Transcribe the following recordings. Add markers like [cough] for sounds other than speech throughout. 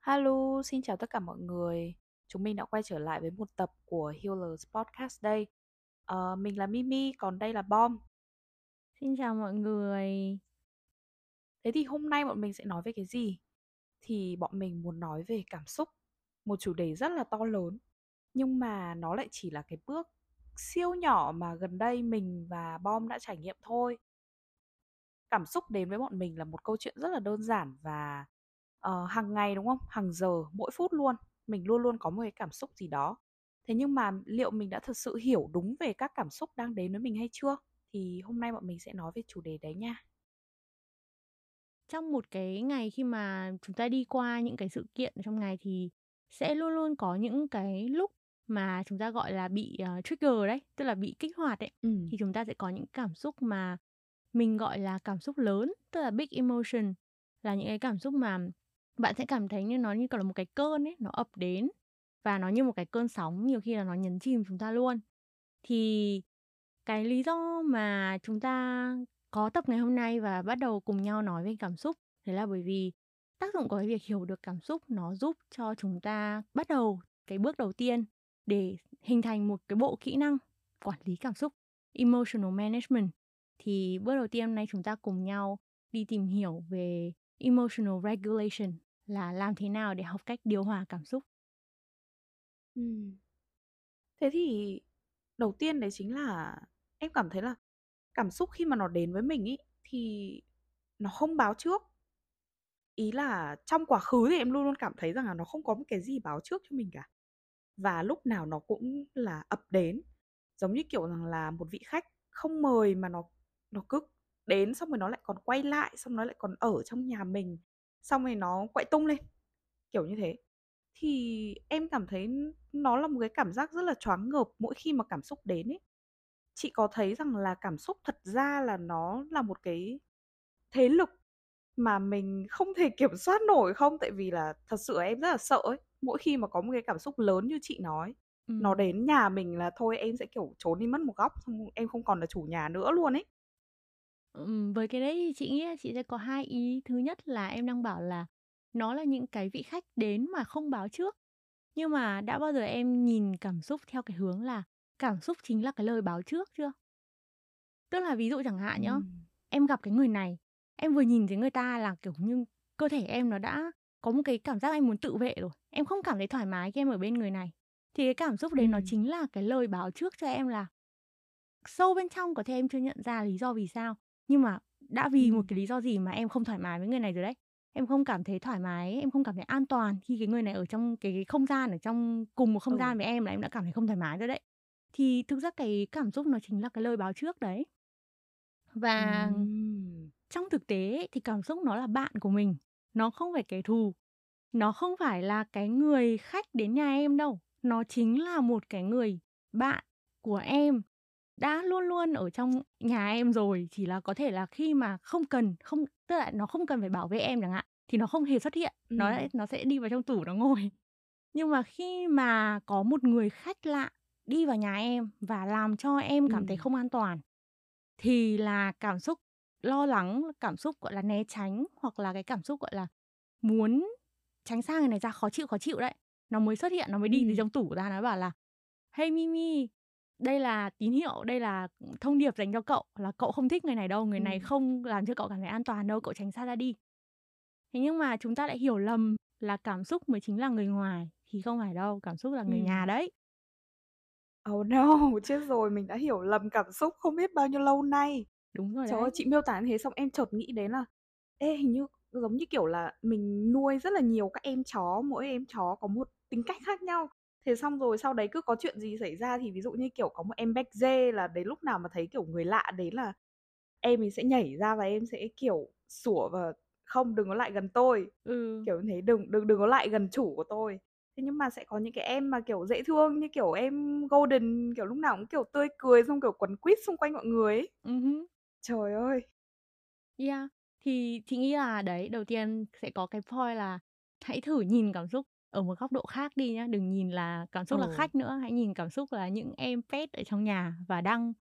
Hello, xin chào tất cả mọi người. Chúng mình đã quay trở lại với một tập của Healers Podcast đây. Ờ, mình là Mimi, còn đây là Bom. Xin chào mọi người. Thế thì hôm nay bọn mình sẽ nói về cái gì? Thì bọn mình muốn nói về cảm xúc, một chủ đề rất là to lớn. Nhưng mà nó lại chỉ là cái bước siêu nhỏ mà gần đây mình và Bom đã trải nghiệm thôi. Cảm xúc đến với bọn mình là một câu chuyện rất là đơn giản và uh, hàng ngày đúng không? Hàng giờ, mỗi phút luôn. Mình luôn luôn có một cái cảm xúc gì đó. Thế nhưng mà liệu mình đã thật sự hiểu đúng về các cảm xúc đang đến với mình hay chưa? Thì hôm nay bọn mình sẽ nói về chủ đề đấy nha. Trong một cái ngày khi mà chúng ta đi qua những cái sự kiện trong ngày thì sẽ luôn luôn có những cái lúc mà chúng ta gọi là bị uh, trigger đấy, tức là bị kích hoạt đấy. Ừ. Thì chúng ta sẽ có những cảm xúc mà mình gọi là cảm xúc lớn, tức là big emotion là những cái cảm xúc mà bạn sẽ cảm thấy như nó như là một cái cơn ấy, nó ập đến và nó như một cái cơn sóng nhiều khi là nó nhấn chìm chúng ta luôn. Thì cái lý do mà chúng ta có tập ngày hôm nay và bắt đầu cùng nhau nói về cảm xúc đấy là bởi vì tác dụng của cái việc hiểu được cảm xúc nó giúp cho chúng ta bắt đầu cái bước đầu tiên để hình thành một cái bộ kỹ năng quản lý cảm xúc emotional management thì bước đầu tiên hôm nay chúng ta cùng nhau đi tìm hiểu về emotional regulation là làm thế nào để học cách điều hòa cảm xúc. Ừ. Thế thì đầu tiên đấy chính là em cảm thấy là cảm xúc khi mà nó đến với mình ý thì nó không báo trước. Ý là trong quá khứ thì em luôn luôn cảm thấy rằng là nó không có một cái gì báo trước cho mình cả. Và lúc nào nó cũng là ập đến. Giống như kiểu rằng là một vị khách không mời mà nó nó cứ đến xong rồi nó lại còn quay lại, xong nó lại còn ở trong nhà mình xong rồi nó quậy tung lên kiểu như thế. Thì em cảm thấy nó là một cái cảm giác rất là choáng ngợp mỗi khi mà cảm xúc đến ấy. Chị có thấy rằng là cảm xúc thật ra là nó là một cái thế lực mà mình không thể kiểm soát nổi không? Tại vì là thật sự em rất là sợ ấy mỗi khi mà có một cái cảm xúc lớn như chị nói ừ. nó đến nhà mình là thôi em sẽ kiểu trốn đi mất một góc xong em không còn là chủ nhà nữa luôn ấy Ừm, với cái đấy thì chị nghĩ là chị sẽ có hai ý. Thứ nhất là em đang bảo là nó là những cái vị khách đến mà không báo trước. Nhưng mà đã bao giờ em nhìn cảm xúc theo cái hướng là cảm xúc chính là cái lời báo trước chưa? Tức là ví dụ chẳng hạn nhá, Ừm. em gặp cái người này, em vừa nhìn thấy người ta là kiểu như cơ thể em nó đã có một cái cảm giác em muốn tự vệ rồi. Em không cảm thấy thoải mái khi em ở bên người này. Thì cái cảm xúc đấy nó chính là cái lời báo trước cho em là sâu bên trong có thể em chưa nhận ra lý do vì sao nhưng mà đã vì một cái lý do gì mà em không thoải mái với người này rồi đấy? Em không cảm thấy thoải mái em không cảm thấy an toàn khi cái người này ở trong cái, cái không gian ở trong cùng một không ừ. gian với em là em đã cảm thấy không thoải mái rồi đấy. Thì thực ra cái cảm xúc nó chính là cái lời báo trước đấy. Và uhm. trong thực tế thì cảm xúc nó là bạn của mình nó không phải kẻ thù nó không phải là cái người khách đến nhà em đâu nó chính là một cái người bạn của em đã luôn luôn ở trong nhà em rồi chỉ là có thể là khi mà không cần không tức là nó không cần phải bảo vệ em chẳng hạn thì nó không hề xuất hiện ừ. nó nó sẽ đi vào trong tủ nó ngồi [laughs] nhưng mà khi mà có một người khách lạ đi vào nhà em và làm cho em cảm ừ. thấy không an toàn thì là cảm xúc lo lắng cảm xúc gọi là né tránh hoặc là cái cảm xúc gọi là muốn tránh xa người này ra khó chịu khó chịu đấy nó mới xuất hiện nó mới đi ừ. từ trong tủ ra nó bảo là hey mimi đây là tín hiệu đây là thông điệp dành cho cậu là cậu không thích người này đâu người ừ. này không làm cho cậu cảm thấy an toàn đâu cậu tránh xa ra đi thế nhưng mà chúng ta lại hiểu lầm là cảm xúc mới chính là người ngoài thì không phải đâu cảm xúc là người ừ. nhà đấy Oh no, [laughs] chết rồi, mình đã hiểu lầm cảm xúc không biết bao nhiêu lâu nay. Đúng rồi Trời ơi, chị miêu tả như thế xong em chợt nghĩ đến là Ê, hình như giống như kiểu là mình nuôi rất là nhiều các em chó, mỗi em chó có một tính cách khác nhau thế xong rồi sau đấy cứ có chuyện gì xảy ra thì ví dụ như kiểu có một em béc dê là đến lúc nào mà thấy kiểu người lạ đến là em ấy sẽ nhảy ra và em sẽ kiểu sủa và không đừng có lại gần tôi ừ. kiểu thế đừng đừng đừng có lại gần chủ của tôi thế nhưng mà sẽ có những cái em mà kiểu dễ thương như kiểu em golden kiểu lúc nào cũng kiểu tươi cười xong kiểu quấn quýt xung quanh mọi người ấy uh-huh. trời ơi yeah thì chị nghĩ là đấy đầu tiên sẽ có cái point là hãy thử nhìn cảm xúc ở một góc độ khác đi nhá đừng nhìn là cảm xúc ừ. là khách nữa hãy nhìn cảm xúc là những em pet ở trong nhà và đang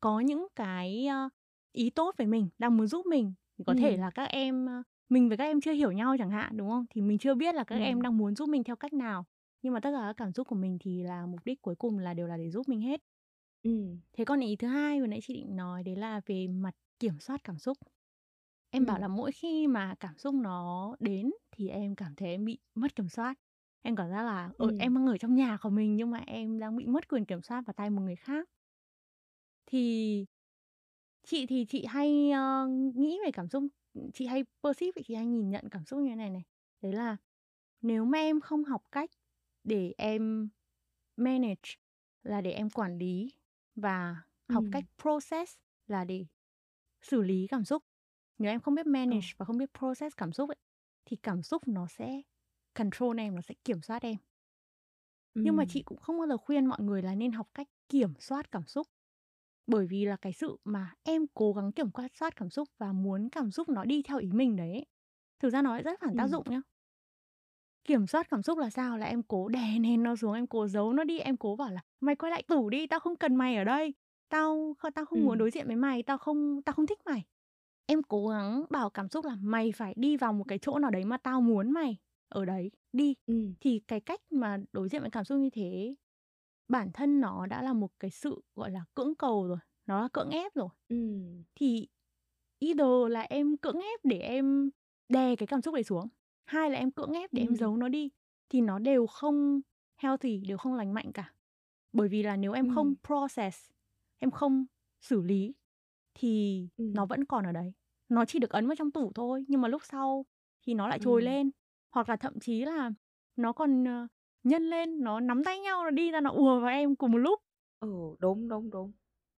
có những cái ý tốt với mình đang muốn giúp mình thì có ừ. thể là các em mình với các em chưa hiểu nhau chẳng hạn, đúng không? Thì mình chưa biết là các em Ừm. đang muốn giúp mình theo cách nào, nhưng mà tất cả các cảm xúc của mình thì là mục đích cuối cùng là đều là để giúp mình hết. Ừm. Thế còn ý thứ hai vừa nãy chị định nói đấy là về mặt kiểm soát cảm xúc. Em bảo Ừm. là mỗi khi mà cảm xúc nó đến thì em cảm thấy em bị mất kiểm soát. Em cảm giác là, ừ, Ừm. em đang ở trong nhà của mình nhưng mà em đang bị mất quyền kiểm soát vào tay một người khác. Thì chị thì chị hay, ơ, nghĩ về cảm xúc, chị hay perceive, chị hay nhìn nhận cảm xúc như thế này này, đấy là nếu mà em không học cách để em manage là để em quản lý và học cách Ừm. process là để xử lý cảm xúc. Nếu em không biết Ờ. manage và không biết process cảm xúc ấy, thì cảm xúc nó sẽ control em, nó sẽ kiểm soát em. Nhưng mà chị cũng không bao giờ khuyên mọi người là nên học cách kiểm soát cảm xúc. Bởi vì là cái sự mà em cố gắng kiểm soát cảm xúc và muốn cảm xúc nó đi theo ý mình đấy ấy, thực ra nó rất phản tác Ừm. dụng nhá. Kiểm soát cảm xúc là sao? Là em cố đè [laughs] nén nó xuống, em cố giấu nó đi, em cố bảo là "Mày quay lại tủ đi, tao không cần mày ở đây, tao tao không muốn Ừm. đối diện với mày, tao không tao không thích mày." Em cố gắng bảo cảm xúc là "Mày phải đi vào một cái chỗ nào đấy mà tao muốn mày ở đấy, đi." Ừm. Thì cái cách mà đối diện với cảm xúc như thế, bản thân nó đã là một cái sự, gọi là, cưỡng cầu rồi, nó là cưỡng ép rồi. Ừm. Thì either là em cưỡng ép để em đè cái cảm xúc đấy xuống, hai là em cưỡng ép để em Ừm. giấu nó đi, thì nó đều không healthy, đều không lành mạnh cả. Bởi vì là nếu em không Ừm. process, em không xử lý thì nó Ừm. vẫn còn ở đấy. Nó chỉ được ấn vào trong tủ thôi, nhưng mà lúc sau thì nó lại trồi Ừm. lên, hoặc là thậm chí là nó còn, ờ, nhân lên, nó nắm tay nhau, nó đi ra nó ùa vào em cùng một lúc. Ừ, đúng, đúng, đúng.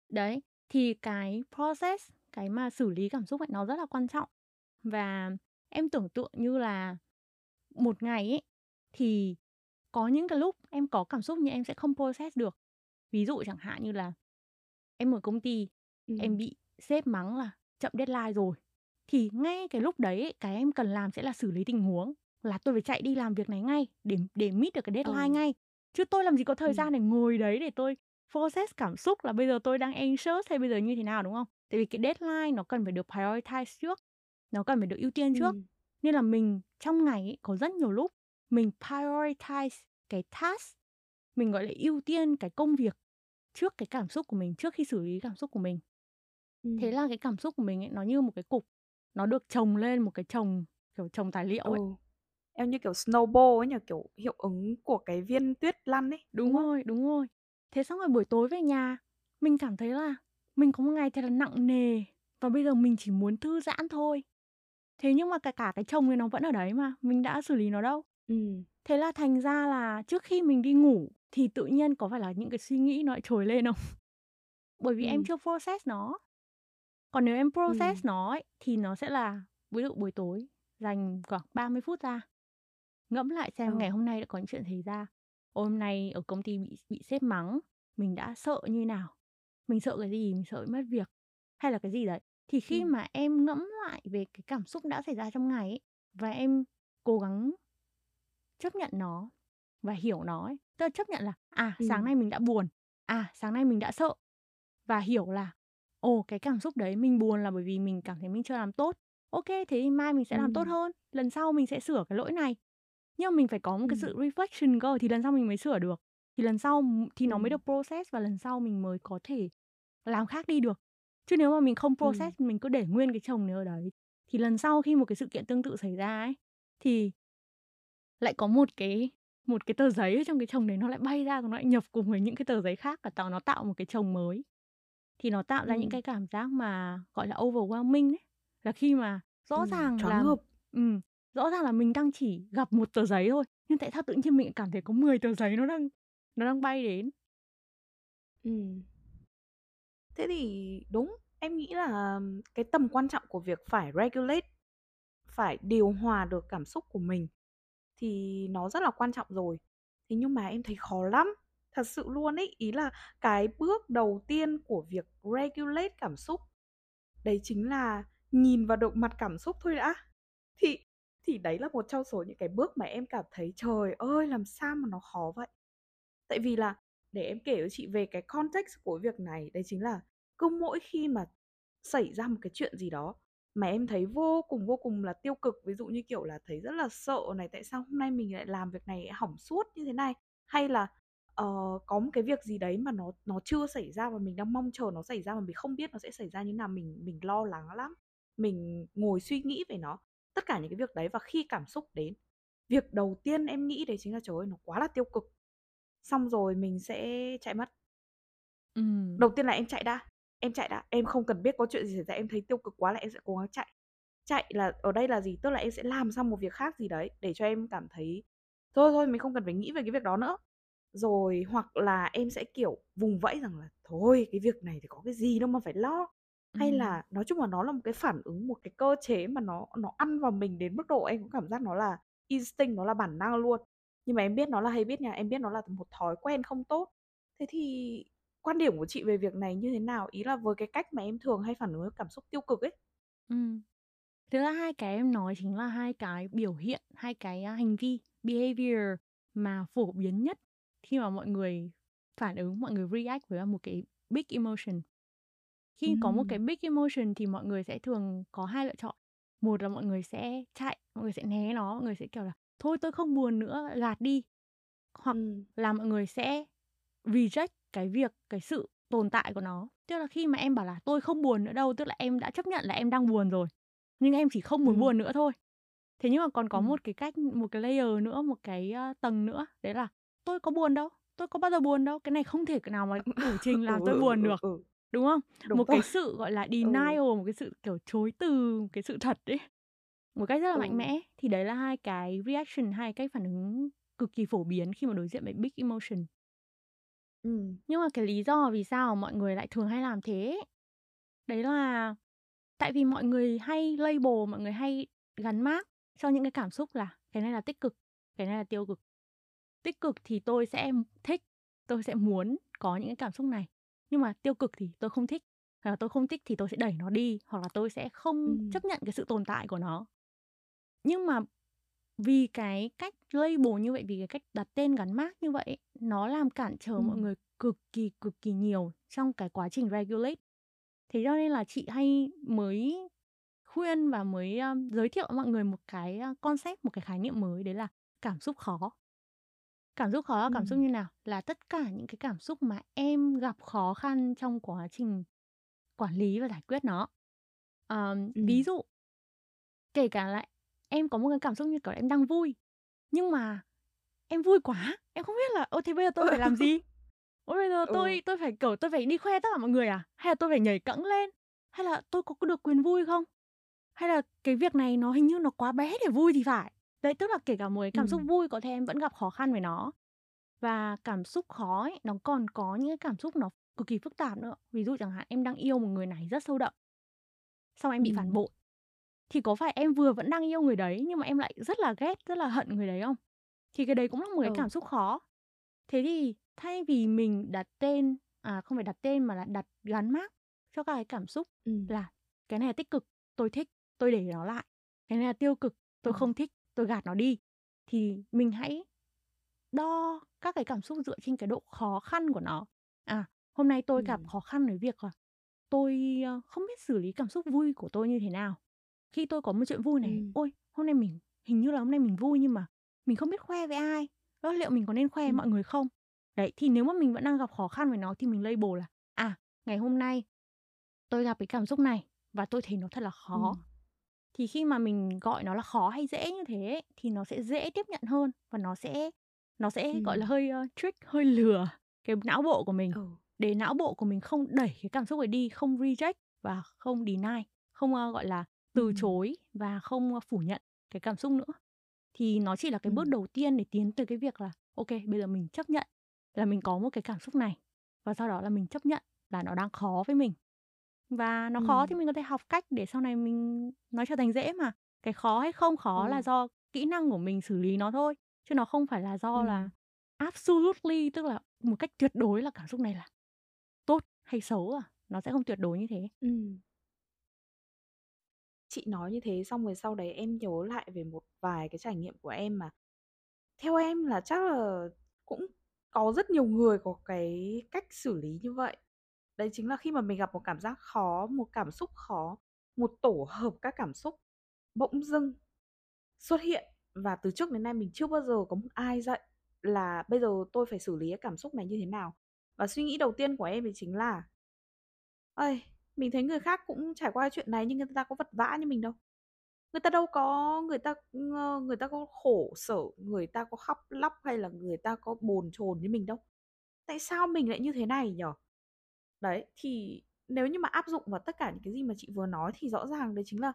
Đấy, thì cái process, cái mà xử lý cảm xúc ấy nó rất là quan trọng. Và em tưởng tượng như là một ngày ấy, thì có những cái lúc em có cảm xúc nhưng em sẽ không process được. Ví dụ chẳng hạn như là em ở công ty, em Ừm. bị sếp mắng là chậm deadline rồi, thì ngay cái lúc đấy ấy, cái em cần làm sẽ là xử lý tình huống, là tôi phải chạy đi làm việc này ngay để để meet được cái Ờ. deadline ngay. Chứ tôi làm gì có thời Ừm. gian để ngồi đấy để tôi process cảm xúc là bây giờ tôi đang anxious hay bây giờ như thế nào, đúng không? Tại vì cái deadline nó cần phải được prioritize trước, nó cần phải được ưu tiên trước. Ừm. Nên là mình trong ngày ấy, có rất nhiều lúc mình prioritize cái task, mình, gọi là, ưu tiên cái công việc trước cái cảm xúc của mình, trước khi xử lý cảm xúc của mình. Thế là cái cảm xúc của mình ấy, nó như một cái cục, nó được chồng lên một cái chồng, kiểu, chồng tài liệu Ừ. ấy. Eo như kiểu snowball ấy nhỉ? Kiểu hiệu ứng của cái viên tuyết lăn ấy, đúng Đúng không? rồi, đúng rồi. Thế xong rồi buổi tối về nhà, mình cảm thấy là mình có một ngày thật là nặng nề và bây giờ mình chỉ muốn thư giãn thôi. Thế nhưng mà cả cả cái chồng này nó vẫn ở đấy mà, mình đã xử lý nó đâu. Ừm. Thế là thành ra là trước khi mình đi ngủ thì tự nhiên có phải là những cái suy nghĩ nó lại trồi lên không? [laughs] Bởi vì em Ừm. chưa process nó. Còn nếu em process nó ấy, thì nó sẽ là ví dụ buổi tối dành khoảng 30 phút ra, ngẫm lại Ờ. xem ngày hôm nay đã có những chuyện xảy ra. Ôi, hôm nay ở công ty bị bị sếp mắng, mình đã sợ như nào? Mình sợ cái gì? Mình sợ mất việc hay là cái gì đấy. Thì khi Ừm. mà em ngẫm lại về cái cảm xúc đã xảy ra trong ngày ấy, và em cố gắng chấp nhận nó và hiểu nó ấy, tức là chấp nhận là, à, sáng Ừm. nay mình đã buồn, à, sáng nay mình đã sợ và hiểu là, ồ, cái cảm xúc đấy mình buồn là bởi vì mình cảm thấy mình chưa làm tốt. Ô kê, thế thì mai mình sẽ làm tốt Ừm. hơn, lần sau mình sẽ sửa cái lỗi này. Nhưng mà mình phải có một cái Ừm. sự reflection cơ thì lần sau mình mới sửa được, thì lần sau thì nó mới Ừm. được process và lần sau mình mới có thể làm khác đi được. Chứ nếu mà mình không Ừm. process, mình cứ để nguyên cái chồng này ở đấy, thì lần sau khi một cái sự kiện tương tự xảy ra ấy, thì lại có một cái một cái tờ giấy ở trong cái chồng đấy nó lại bay ra, nó lại nhập cùng với những cái tờ giấy khác và tạo nó tạo một cái chồng mới. Thì nó tạo ra những Ừm. cái cảm giác mà, gọi là, overwhelming ấy, là khi mà rõ Ừm, ràng choáng là ngợp. ừm, rõ ràng là mình đang chỉ gặp một tờ giấy thôi, nhưng tại sao tự nhiên mình lại cảm thấy có 10 tờ giấy nó đang nó đang bay đến. Ừm. Thế thì đúng, em nghĩ là cái tầm quan trọng của việc phải regulate, phải điều hòa được cảm xúc của mình thì nó rất là quan trọng rồi. Thế nhưng mà em thấy khó lắm, thật sự luôn ý Ý là cái bước đầu tiên của việc regulate cảm xúc, đấy chính là nhìn vào động mặt cảm xúc thôi đã. Thì thì đấy là một trong số những cái bước mà em cảm thấy, trời ơi, làm sao mà nó khó vậy. Tại vì là để em kể cho chị về cái context của việc này, đấy chính là cứ mỗi khi mà xảy ra một cái chuyện gì đó mà em thấy vô cùng, vô cùng là tiêu cực. Ví dụ như, kiểu là, thấy rất là sợ này, tại sao hôm nay mình lại làm việc này hỏng suốt như thế này? Hay là, ờ, có một cái việc gì đấy mà nó nó chưa xảy ra và mình đang mong chờ nó xảy ra mà mình không biết nó sẽ xảy ra như nào, mình mình lo lắng lắm. Mình ngồi suy nghĩ về nó, tất cả những cái việc đấy và khi cảm xúc đến, việc đầu tiên em nghĩ đấy chính là "Trời ơi, nó quá là tiêu cực." Xong rồi mình sẽ chạy mất. Ừm. Đầu tiên là em chạy đã, em chạy đã, em không cần biết có chuyện gì xảy ra, em thấy tiêu cực quá là em sẽ cố gắng chạy. Chạy là ở đây là gì? Tức là em sẽ làm sang một việc khác gì đấy để cho em cảm thấy thôi thôi mình không cần phải nghĩ về cái việc đó nữa. Rồi hoặc là em sẽ, kiểu, vùng vẫy rằng là "Thôi, cái việc này thì có cái gì đâu mà phải lo." Hay Ừm. là nói chung là nó là một cái phản ứng, một cái cơ chế mà nó nó ăn vào mình đến mức độ em có cảm giác nó là instinct, nó là bản năng luôn. Nhưng mà em biết nó là hay biết nha, em biết nó là một thói quen không tốt. Thế thì quan điểm của chị về việc này như thế nào? Ý là với cái cách mà em thường hay phản ứng với cảm xúc tiêu cực ấy. Ừm. Thực ra hai cái em nói chính là hai cái biểu hiện, hai cái, a, hành vi, behavior mà phổ biến nhất khi mà mọi người phản ứng, mọi người react với, một cái big emotion. Khi có một cái big emotion thì mọi người sẽ thường có hai lựa chọn. Một là mọi người sẽ chạy, mọi người sẽ né nó, mọi người sẽ, kiểu là "Thôi tôi không buồn nữa", gạt đi. Hoặc Ừm. là mọi người sẽ reject cái việc, cái sự tồn tại của nó. Tức là khi mà em bảo là "Tôi không buồn nữa đâu", tức là em đã chấp nhận là em đang buồn rồi, nhưng em chỉ không muốn Ừm. buồn nữa thôi. Thế nhưng mà còn có Ừm. một cái cách, một cái layer nữa, một cái, a, tầng nữa, đấy là "Tôi có buồn đâu, tôi có bao giờ buồn đâu, cái này không thể nào mà [laughs] cử trình Ừ, làm tôi ừ, ừ, buồn ừ, được", ừ. đúng không? Đúng Một rồi. cái sự, gọi là, Ừ. denial, một cái sự, kiểu, chối từ cái sự thật ấy, một cách rất là mạnh Ừ. mẽ. Thì đấy là hai cái reaction, hai cái cách phản ứng cực kỳ phổ biến khi mà đối diện với big emotion. Ừm. Nhưng mà cái lý do vì sao mọi người lại thường hay làm thế ấy, đấy là tại vì mọi người hay label, mọi người hay gắn mác cho những cái cảm xúc là cái này là tích cực, cái này là tiêu cực. Tích cực thì tôi sẽ thích, tôi sẽ muốn có những cái cảm xúc này, nhưng mà tiêu cực thì tôi không thích, hoặc là tôi không thích thì tôi sẽ đẩy nó đi, hoặc là tôi sẽ không Ừm. chấp nhận cái sự tồn tại của nó. Nhưng mà vì cái cách label như vậy, vì cái cách đặt tên gắn mác như vậy nó làm cản trở mọi Ừm. người cực kỳ, cực kỳ nhiều trong cái quá trình regulate. Thế cho nên là chị hay mới khuyên và mới, a, giới thiệu mọi người một cái, concept, một cái khái niệm mới đấy là cảm xúc khó. Cảm xúc khó là cảm xúc Ừm. như nào? Là tất cả những cái cảm xúc mà em gặp khó khăn trong quá trình quản lý và giải quyết nó. Ờm, ví Ừm. dụ kể cả là em có một cái cảm xúc như kiểu em đang vui, nhưng mà em vui quá, em không biết là "Ơ, thế bây giờ tôi phải làm [laughs] gì? Ôi, bây giờ Ừ. tôi tôi phải, kiểu, tôi phải đi khoe tất cả mọi người à? Hay là tôi phải nhảy cẫng lên? Hay là tôi có được quyền vui không? Hay là cái việc này nó hình như nó quá bé để vui thì phải?" Đấy, tức là kể cả một cái cảm xúc Ừm. vui có thể em vẫn gặp khó khăn với nó. Và cảm xúc khó ấy, nó còn có những cái cảm xúc nó cực kỳ phức tạp nữa. Ví dụ chẳng hạn em đang yêu một người này rất sâu đậm, xong em bị phản Ừm. bội, thì có phải em vừa vẫn đang yêu người đấy nhưng mà em lại rất là ghét, rất là hận người đấy không? Thì cái đấy cũng là một cái Ừ. cảm xúc khó. Thế thì thay vì mình đặt tên à, không phải đặt tên mà là đặt gắn mác cho các cái cảm xúc Ừm. là cái này là tích cực, tôi thích, tôi để nó lại. Cái này là tiêu cực, Ờ. tôi không thích, tôi gạt nó đi. Thì mình hãy đo các cái cảm xúc dựa trên cái độ khó khăn của nó. À, hôm nay tôi gặp Ừm. khó khăn với việc là tôi, ơ, không biết xử lý cảm xúc vui của tôi như thế nào. Khi tôi có một chuyện vui này, Ừm. ôi, hôm nay mình hình như là hôm nay mình vui nhưng mà mình không biết khoe với ai, ơ, liệu mình có nên khoe Ừm. mọi người không? Đấy, thì nếu mà mình vẫn đang gặp khó khăn với nó thì mình label là "À, ngày hôm nay tôi gặp cái cảm xúc này và tôi thấy nó thật là khó." Ừm. Thì khi mà mình gọi nó là khó hay dễ như thế ấy, thì nó sẽ dễ tiếp nhận hơn và nó sẽ nó sẽ, gọi là, hơi, ơ, trick, hơi lừa cái não bộ của mình, Ừ. để não bộ của mình không đẩy cái cảm xúc ấy đi, không reject và không deny, không, ơ, gọi là, từ Ừm. chối và không, ơ, phủ nhận cái cảm xúc nữa. Thì nó chỉ là cái bước Ừm. đầu tiên để tiến tới cái việc là "Ô kê, bây giờ mình chấp nhận là mình có một cái cảm xúc này và sau đó là mình chấp nhận là nó đang khó với mình." Và nó khó thì mình có thể học cách để sau này mình nó trở thành dễ mà. Cái khó hay không khó là do kỹ năng của mình xử lý nó thôi, chứ nó không phải là do là Ừm. absolutely, tức là một cách tuyệt đối là cảm xúc này là tốt hay xấu à, nó sẽ không tuyệt đối như thế. Ừm. Chị nói như thế xong rồi sau đấy em nhớ lại về một vài cái trải nghiệm của em mà theo em là chắc là cũng có rất nhiều người có cái cách xử lý như vậy. Đấy chính là khi mà mình gặp một cảm giác khó, một cảm xúc khó, một tổ hợp các cảm xúc bỗng dưng xuất hiện và từ trước đến nay mình chưa bao giờ có một ai dạy là bây giờ tôi phải xử lý cái cảm xúc này như thế nào. Và suy nghĩ đầu tiên của em thì chính là ơi mình thấy người khác cũng trải qua chuyện này nhưng người ta có vật vã như mình đâu. Người ta đâu có người ta, người ta có khổ sở, người ta có khóc lóc hay là người ta có bồn chồn như mình đâu. Tại sao mình lại như thế này nhỉ? Đấy, thì nếu như mà áp dụng vào tất cả những cái gì mà chị vừa nói thì rõ ràng đấy chính là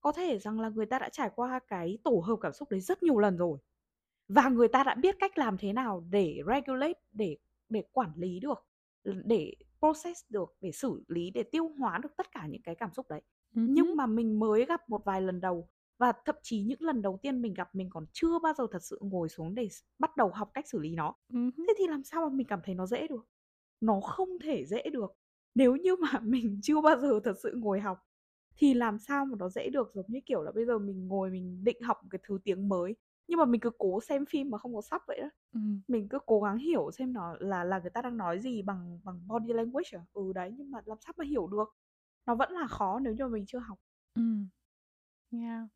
có thể rằng là người ta đã trải qua cái tổ hợp cảm xúc đấy rất nhiều lần rồi. Và người ta đã biết cách làm thế nào để regulate, để để quản lý được, để process được, để xử lý, để tiêu hóa được tất cả những cái cảm xúc đấy. Ừm Nhưng mà mình mới gặp một vài lần đầu và thậm chí những lần đầu tiên mình gặp mình còn chưa bao giờ thật sự ngồi xuống để bắt đầu học cách xử lý nó. Ừm Thế thì làm sao mà mình cảm thấy nó dễ được? Nó không thể dễ được. Nếu như mà [laughs] mình chưa bao giờ thật sự ngồi học thì làm sao mà nó dễ được? Giống như kiểu là bây giờ mình ngồi mình định học một cái thứ tiếng mới nhưng mà mình cứ cố xem phim mà không có sub vậy đó. Ừm. Mình cứ cố gắng hiểu xem nó là là người ta đang nói gì bằng bằng body language à? Ừ, đấy, nhưng mà làm sao mà hiểu được? Nó vẫn là khó nếu như mà mình chưa học. Ừm. Yeah.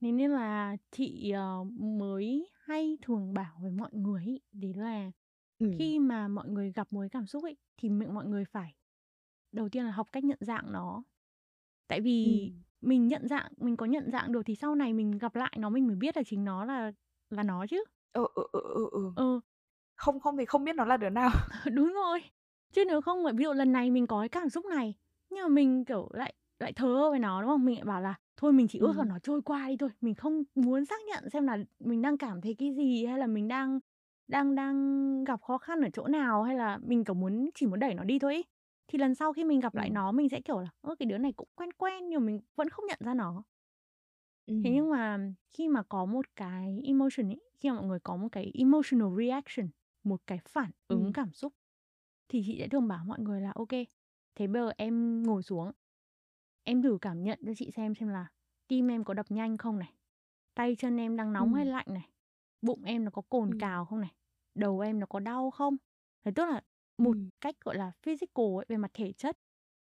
Nên là chị, ờ, mới hay thường bảo với mọi người ấy, đấy là Ừm. khi mà mọi người gặp một cái cảm xúc ấy, thì m mọi người phải đầu tiên là học cách nhận dạng nó. Tại vì Ừm. mình nhận dạng mình có nhận dạng được thì sau này mình gặp lại nó mình mới biết là chính nó là là nó chứ. Ừ, ừ, ừ, ừ, ừ. Ừ. Không không thì không biết nó là đứa nào. [laughs] Đúng rồi. Chứ nếu không ví dụ lần này mình có cái cảm xúc này, nhưng mà mình, kiểu, lại lại thờ ơ với nó, đúng không? Mình lại bảo là thôi mình chỉ ước là Ừm. nó trôi qua đi thôi, mình không muốn xác nhận xem là mình đang cảm thấy cái gì, hay là mình đang đang đang gặp khó khăn ở chỗ nào, hay là mình, kiểu, muốn chỉ muốn đẩy nó đi thôi ấy. Thì lần sau khi mình gặp lại Ừm. nó mình sẽ, kiểu là "Ơ, cái đứa này cũng quen quen" nhưng mà mình vẫn không nhận ra nó. Thế Ừm. nhưng mà khi mà có một cái emotion ấy, khi mà mọi người có một cái emotional reaction, một cái phản ứng Ừm. cảm xúc, thì chị sẽ thường bảo mọi người là "Ô kê, thế bây giờ em ngồi xuống, em thử cảm nhận cho chị xem xem là tim em có đập nhanh không này, tay chân em đang nóng hay Ừm. lạnh này, bụng em nó có cồn Ừm. cào không này, đầu em nó có đau không?" Thế tức là một Ừm. cách, gọi là, physical ấy, về mặt thể chất.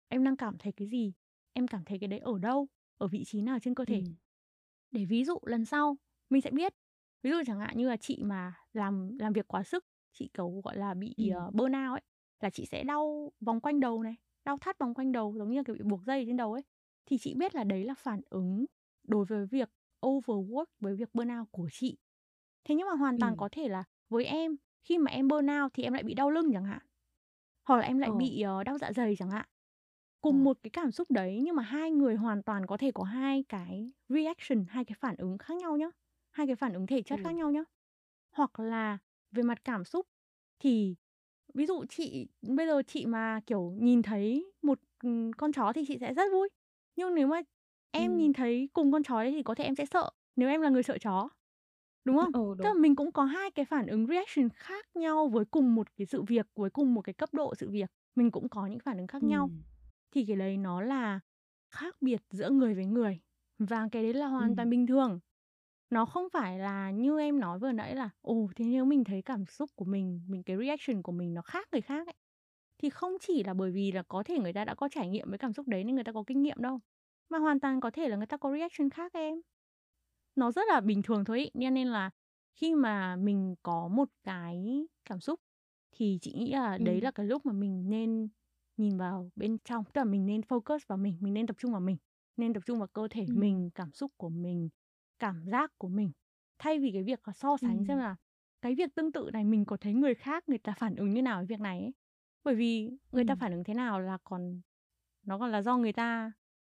Em đang cảm thấy cái gì? Em cảm thấy cái đấy ở đâu? Ở vị trí nào trên cơ thể? Ừm. Để ví dụ lần sau mình sẽ biết. Ví dụ chẳng hạn như là chị mà làm làm việc quá sức, chị, kiểu, gọi là, bị, ờ, burnout ấy, là chị sẽ đau vòng quanh đầu này, đau thắt vòng quanh đầu giống như là, kiểu, bị buộc dây trên đầu ấy. Thì chị biết là đấy là phản ứng đối với việc overwork, với việc burnout của chị. Thế nhưng mà hoàn toàn Ừm. có thể là với em, khi mà em burnout thì em lại bị đau lưng chẳng hạn, hoặc là em lại Ờ. bị, ờ, đau dạ dày chẳng hạn. Cùng một cái cảm xúc đấy nhưng mà hai người hoàn toàn có thể có hai cái reaction, hai cái phản ứng khác nhau nhá, hai cái phản ứng thể chất khác Ừm. nhau nhá. Hoặc là về mặt cảm xúc thì ví dụ chị bây giờ chị mà, kiểu, nhìn thấy một, ừm, con chó thì chị sẽ rất vui. Nhưng nếu mà em Ừm. nhìn thấy cùng con chó đấy thì có thể em sẽ sợ, nếu em là người sợ chó. Đúng không? Ừ, Tức là đúng. mình cũng có hai cái phản ứng reaction khác nhau với cùng một cái sự việc, với cùng một cái cấp độ sự việc, mình cũng có những phản ứng khác nhau. Ừm. Thì cái đấy nó là khác biệt giữa người với người, và cái đấy là hoàn toàn Ừm. bình thường. Nó không phải là như em nói vừa nãy là "Ồ, thế nếu mình thấy cảm xúc của mình, mình cái reaction của mình nó khác người khác ấy, thì không chỉ là bởi vì là có thể người ta đã có trải nghiệm với cảm xúc đấy nên người ta có kinh nghiệm đâu, mà hoàn toàn có thể là người ta có reaction khác em." Nó rất là bình thường thôi. Cho nên là khi mà mình có một cái cảm xúc thì chị nghĩ là đấy Ừm. là cái lúc mà mình nên nhìn vào bên trong, tức là mình nên focus vào mình, mình nên tập trung vào mình, nên tập trung vào cơ thể Ừm. mình, cảm xúc của mình, cảm giác của mình. Thay vì cái việc là so sánh xem Ừm. là cái việc tương tự này mình có thấy người khác người ta phản ứng như nào với việc này ấy. Bởi vì người ta Ừm. phản ứng thế nào là còn nó còn là do người ta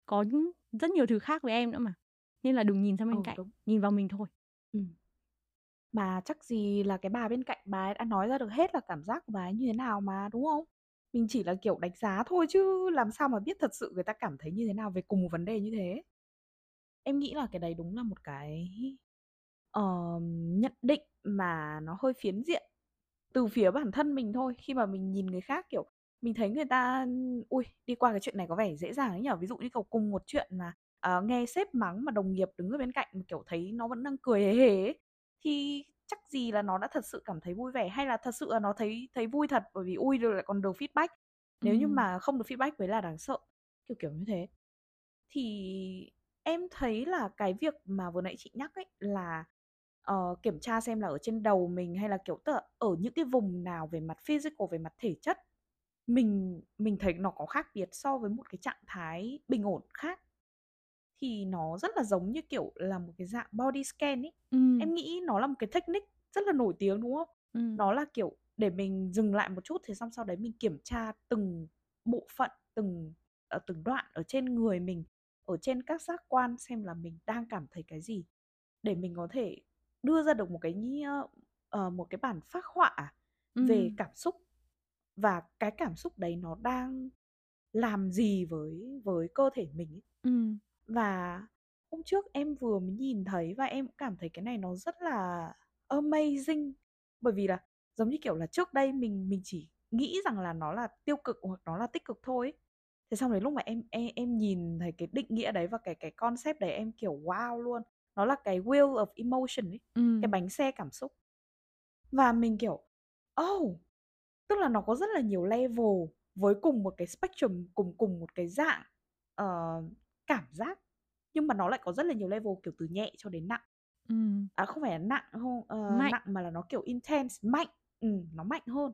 có rất nhiều thứ khác với em nữa mà. Nên là đừng nhìn sang bên Ừ, cạnh, đúng. nhìn vào mình thôi. Ừm. Mà chắc gì là cái bà bên cạnh bà ấy đã nói ra được hết là cảm giác của bà ấy như thế nào mà, đúng không? Mình chỉ là, kiểu, đánh giá thôi chứ làm sao mà biết thật sự người ta cảm thấy như thế nào về cùng một vấn đề như thế. Em nghĩ là cái đấy đúng là một cái, ờm, nhận định mà nó hơi phiến diện từ phía bản thân mình thôi. Khi mà mình nhìn người khác, kiểu, mình thấy người ta, ôi, đi qua cái chuyện này có vẻ dễ dàng ấy nhỉ? Ví dụ như, kiểu, cùng một chuyện mà, ờ, nghe sếp mắng mà đồng nghiệp đứng ở bên cạnh kiểu, thấy nó vẫn đang cười hề hề ấy, thì chắc gì là nó đã thật sự cảm thấy vui vẻ, hay là thật sự là nó thấy thấy vui thật bởi vì, ôi, rồi lại còn được feedback. Nếu như Ừm. mà không được feedback mới là đáng sợ, kiểu, kiểu như thế. thì em thấy là cái việc mà vừa nãy chị nhắc ấy là ờ, kiểm tra xem là ở trên đầu mình hay là kiểu tức là ở những cái vùng nào về mặt physical về mặt thể chất mình mình thấy nó có khác biệt so với một cái trạng thái bình ổn khác thì nó rất là giống như kiểu là một cái dạng body scan ấy Ừm. em nghĩ nó là một cái technique rất là nổi tiếng đúng không Ừm. nó là kiểu để mình dừng lại một chút thì xong sau đấy mình kiểm tra từng bộ phận từng ở từng đoạn ở trên người mình ở trên các giác quan xem là mình đang cảm thấy cái gì để mình có thể đưa ra được một cái uh, một cái bản phác họa về Ừm. cảm xúc và cái cảm xúc đấy nó đang làm gì với với cơ thể mình ấy. Ừm. Và hôm trước em vừa mới nhìn thấy và em cũng cảm thấy cái này nó rất là amazing. Bởi vì là giống như kiểu là trước đây mình mình chỉ nghĩ rằng là nó là tiêu cực hoặc nó là tích cực thôi thế xong đến lúc mà em em em nhìn thấy cái định nghĩa đấy và cái cái concept đấy em kiểu wow luôn. Nó là cái wheel of emotion ấy Ừm. cái bánh xe cảm xúc. Và mình kiểu oh tức là nó có rất là nhiều level với cùng một cái spectrum cùng cùng một cái dạng uh, cảm giác nhưng mà nó lại có rất là nhiều level kiểu từ nhẹ cho đến nặng. Ừm. à không phải là nặng không uh, Mạnh. nặng mà là nó kiểu intense mạnh. Ừ, nó mạnh hơn.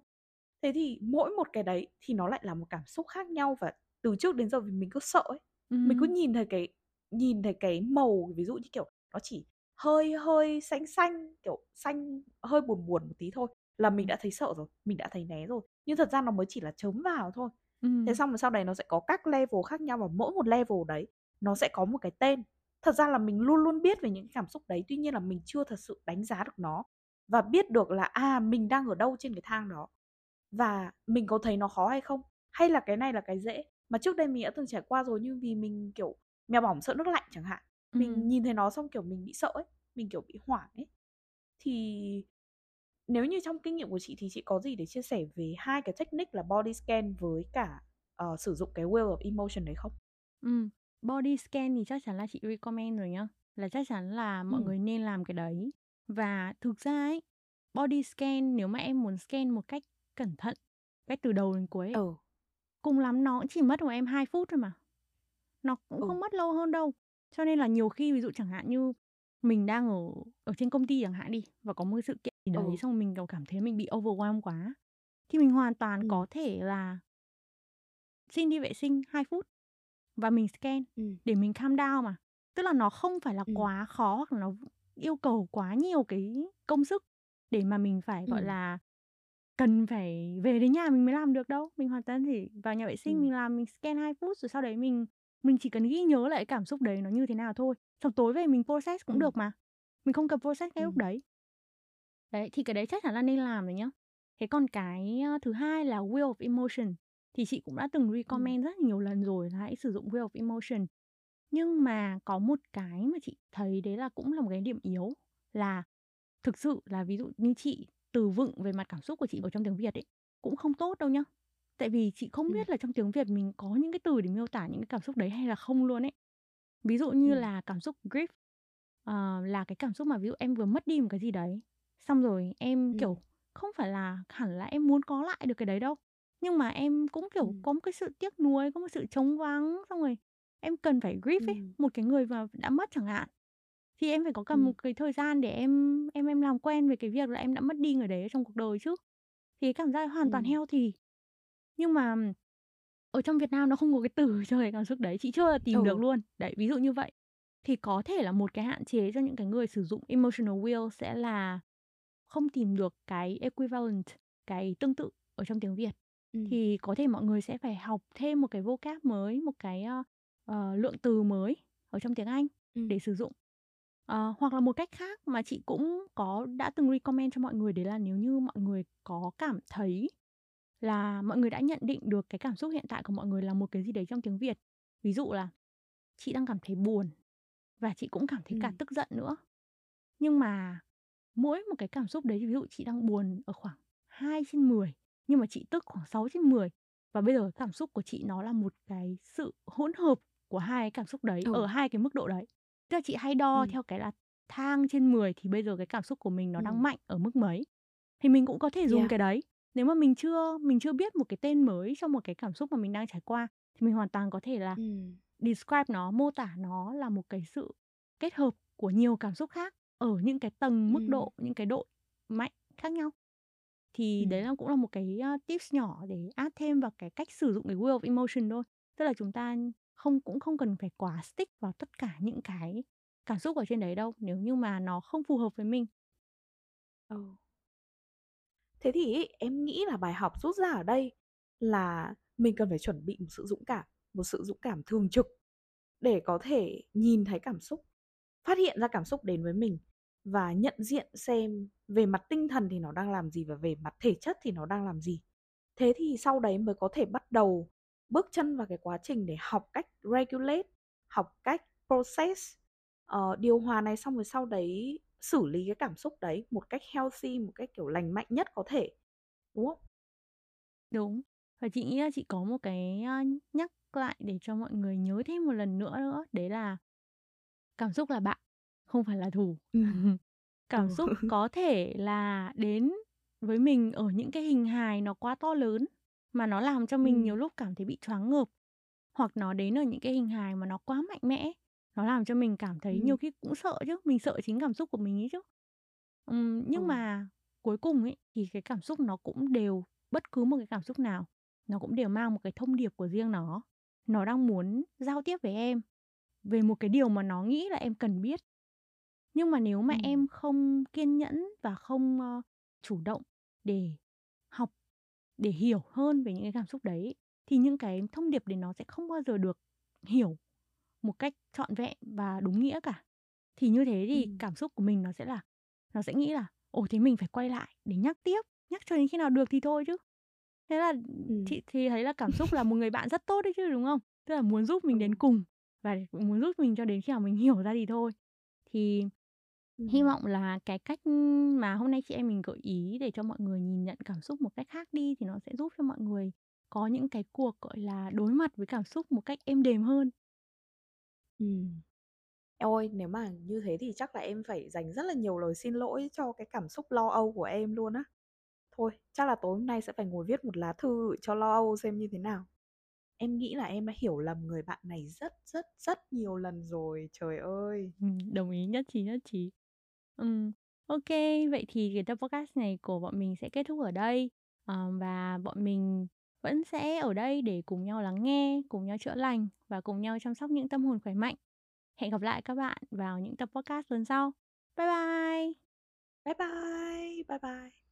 Thế thì mỗi một cái đấy thì nó lại là một cảm xúc khác nhau và từ trước đến giờ vì mình cứ sợ ấy. Mình cứ nhìn thấy cái nhìn thấy cái màu ví dụ như kiểu nó chỉ hơi hơi xanh xanh kiểu xanh hơi buồn buồn một tí thôi là mình đã thấy sợ rồi mình đã thấy né rồi. Nhưng thật ra nó mới chỉ là chớm vào thôi. Ừm. thế xong rồi sau đấy nó sẽ có các level khác nhau và mỗi một level đấy nó sẽ có một cái tên. Thật ra là mình luôn luôn biết về những cảm xúc đấy tuy nhiên là mình chưa thật sự đánh giá được nó và biết được là à mình đang ở đâu trên cái thang đó và mình có thấy nó khó hay không? Hay là cái này là cái dễ? Mà trước đây mình đã từng trải qua rồi nhưng vì mình kiểu mèo bỏng sợ nước lạnh chẳng hạn mình Ừm. nhìn thấy nó xong kiểu mình bị sợ ấy mình kiểu bị hoảng ấy. Thì nếu như trong kinh nghiệm của chị thì chị có gì để chia sẻ về hai cái technique là body scan với cả uh, sử dụng cái wheel of emotion đấy không? Ừm, body scan thì chắc chắn là chị recommend rồi nhá. Là chắc chắn là mọi Ừm. người nên làm cái đấy. Và thực ra ấy, body scan nếu mà em muốn scan một cách cẩn thận, cách từ đầu đến cuối ấy, Ừ. cùng lắm nó cũng chỉ mất của em 2 phút thôi mà. Nó cũng Ừ. không mất lâu hơn đâu. Cho nên là nhiều khi ví dụ chẳng hạn như mình đang ở ở trên công ty chẳng hạn đi và có một sự kiện gì đấy Ừ. xong mình cảm thấy mình bị overwhelm quá thì mình hoàn toàn Ừm. có thể là xin đi vệ sinh 2 phút và mình scan Ừm. để mình calm down mà. Tức là nó không phải là Ừm. quá khó hoặc là nó yêu cầu quá nhiều cái công sức để mà mình phải, gọi Ừm. là, cần phải về đến nhà mình mới làm được đâu. Mình hoàn toàn thể vào nhà vệ sinh Ừm. mình làm, mình scan 2 phút rồi sau đấy mình mình chỉ cần ghi nhớ lại cảm xúc đấy nó như thế nào thôi. Xong tối về mình process cũng Ừm. được mà. Mình không cần process ngay lúc Ừm. đấy. Đấy, thì cái đấy chắc chắn là nên làm rồi nhá. Thế còn cái, thứ hai là wheel of emotion thì chị cũng đã từng recommend rất nhiều lần rồi là hãy sử dụng wheel of emotion. Nhưng mà có một cái mà chị thấy đấy là cũng là một cái điểm yếu là thực sự là ví dụ như chị từ vựng về mặt cảm xúc của chị ở trong tiếng Việt ấy cũng không tốt đâu nhá. Tại vì chị không biết là trong tiếng Việt mình có những cái từ để miêu tả những cái cảm xúc đấy hay là không luôn ấy. Ví dụ như Ừm. là cảm xúc grief, ờ, là cái cảm xúc mà ví dụ em vừa mất đi một cái gì đấy, xong rồi em, Ừm. kiểu, không phải là hẳn là em muốn có lại được cái đấy đâu, nhưng mà em cũng, kiểu, Ừm. có một cái sự tiếc nuối, có một sự trống vắng, xong rồi em cần phải grief ấy, Ừm. một cái người mà đã mất chẳng hạn. Thì em phải có cần một Ừm. cái thời gian để em em em làm quen với cái việc là em đã mất đi người đấy ở trong cuộc đời chứ. Thì cái cảm giác đấy hoàn toàn Ừm. healthy. Nhưng mà ở trong Việt Nam nó không có cái từ [laughs] cho cái cảm xúc đấy, chị chưa tìm được Ừ. luôn. Đấy, ví dụ như vậy. Thì có thể là một cái hạn chế cho những cái người sử dụng emotional wheel sẽ là không tìm được cái equivalent, cái tương tự ở trong tiếng Việt. Ừm. Thì có thể mọi người sẽ phải học thêm một cái vocab mới, một cái, ơ, ờ, lượng từ mới ở trong tiếng Anh Ừm. để sử dụng. Ờ, hoặc là một cách khác mà chị cũng có đã từng recommend cho mọi người đấy là nếu như mọi người có cảm thấy là mọi người đã nhận định được cái cảm xúc hiện tại của mọi người là một cái gì đấy trong tiếng Việt. Ví dụ là chị đang cảm thấy buồn và chị cũng cảm thấy cả Ừm. tức giận nữa. Nhưng mà mỗi một cái cảm xúc đấy, ví dụ chị đang buồn ở khoảng 2/10 nhưng mà chị tức khoảng 6/10 và bây giờ cảm xúc của chị nó là một cái sự hỗn hợp của hai cái cảm xúc đấy, Ừ. ở hai cái mức độ đấy. Tức là chị hay đo Ừm. theo cái là thang trên 10 thì bây giờ cái cảm xúc của mình nó đang Ừm. mạnh ở mức mấy. Thì mình cũng có thể dùng Yeah. cái đấy. Nếu mà mình chưa mình chưa biết một cái tên mới cho một cái cảm xúc mà mình đang trải qua thì mình hoàn toàn có thể là Ừm. describe nó, mô tả nó là một cái sự kết hợp của nhiều cảm xúc khác ở những cái tầng mức Ừm. độ, những cái độ mạnh khác nhau. Thì đấy Ừm. là cũng là một cái, tips nhỏ để add thêm vào cái cách sử dụng cái Wheel of Emotion thôi. Tức là chúng ta không cũng không cần phải quá stick vào tất cả những cái cảm xúc ở trên đấy đâu, nếu như mà nó không phù hợp với mình. Ừ. Thế thì em nghĩ là bài học rút ra ở đây là mình cần phải chuẩn bị một sự dũng cảm, một sự dũng cảm thường trực để có thể nhìn thấy cảm xúc, phát hiện ra cảm xúc đến với mình và nhận diện xem về mặt tinh thần thì nó đang làm gì và về mặt thể chất thì nó đang làm gì. Thế thì sau đấy mới có thể bắt đầu bước chân vào cái quá trình để học cách regulate, học cách process, uh, điều hòa này xong rồi sau đấy xử lý cái cảm xúc đấy một cách healthy, một cách, kiểu, lành mạnh nhất có thể, đúng không? Đúng. Và chị nghĩ là chị có một cái, nhắc lại để cho mọi người nhớ thêm một lần nữa nữa, đấy là cảm xúc là bạn, không phải là thù. Ừm. [laughs] Cảm Ừ. xúc [laughs] có thể là đến với mình ở những cái hình hài nó quá to lớn, mà nó làm cho mình nhiều Ừm. lúc cảm thấy bị choáng ngợp, hoặc nó đến ở những cái hình hài mà nó quá mạnh mẽ, nó làm cho mình cảm thấy nhiều khi cũng sợ chứ, mình sợ chính cảm xúc của mình ấy chứ. Ờ. nhưng mà cuối cùng ấy, thì cái cảm xúc nó cũng đều bất cứ một cái cảm xúc nào, nó cũng đều mang một cái thông điệp của riêng nó. Nó đang muốn giao tiếp với em về một cái điều mà nó nghĩ là em cần biết. Nhưng mà nếu mà Ừm. em không kiên nhẫn và không, ơ, chủ động để học, để hiểu hơn về những cái cảm xúc đấy ấy, thì những cái thông điệp đấy nó sẽ không bao giờ được hiểu một cách trọn vẹn và đúng nghĩa cả. Thì như thế thì Ừm. cảm xúc của mình nó sẽ là nó sẽ nghĩ là "Ồ, thế mình phải quay lại để nhắc tiếp, nhắc cho đến khi nào được thì thôi chứ." Thế là Ừm. chị thì thấy là cảm xúc là một người bạn rất tốt đấy chứ, đúng không? Tức là muốn giúp mình đến Ừ. cùng và muốn giúp mình cho đến khi nào mình hiểu ra thì thôi. Thì hy Ừm. vọng là cái cách mà hôm nay chị em mình gợi ý để cho mọi người nhìn nhận cảm xúc một cách khác đi thì nó sẽ giúp cho mọi người có những cái cuộc, gọi là, đối mặt với cảm xúc một cách êm đềm hơn. Ừm. Eo ơi, nếu mà như thế thì chắc là em phải dành rất là nhiều lời xin lỗi cho cái cảm xúc lo âu của em luôn á. Thôi, chắc là tối hôm nay sẽ phải ngồi viết một lá thư cho lo âu xem như thế nào. Em nghĩ là em đã hiểu lầm người bạn này rất, rất, rất nhiều lần rồi, trời ơi! Ừm, đồng ý, nhất trí, nhất trí. Ừm, ok vậy thì cái tập podcast này của bọn mình sẽ kết thúc ở đây, ờ, và bọn mình vẫn sẽ ở đây để cùng nhau lắng nghe, cùng nhau chữa lành và cùng nhau chăm sóc những tâm hồn khỏe mạnh. Hẹn gặp lại các bạn vào những tập podcast lần sau. Bye bye! Bye bye! Bye bye!